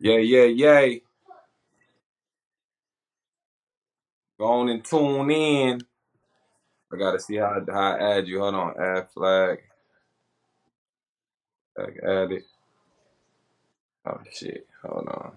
Yeah, yeah, yay. Go on and tune in. I gotta see how, how I add you. Hold on. Add flag. Flag added. Oh shit. Hold on.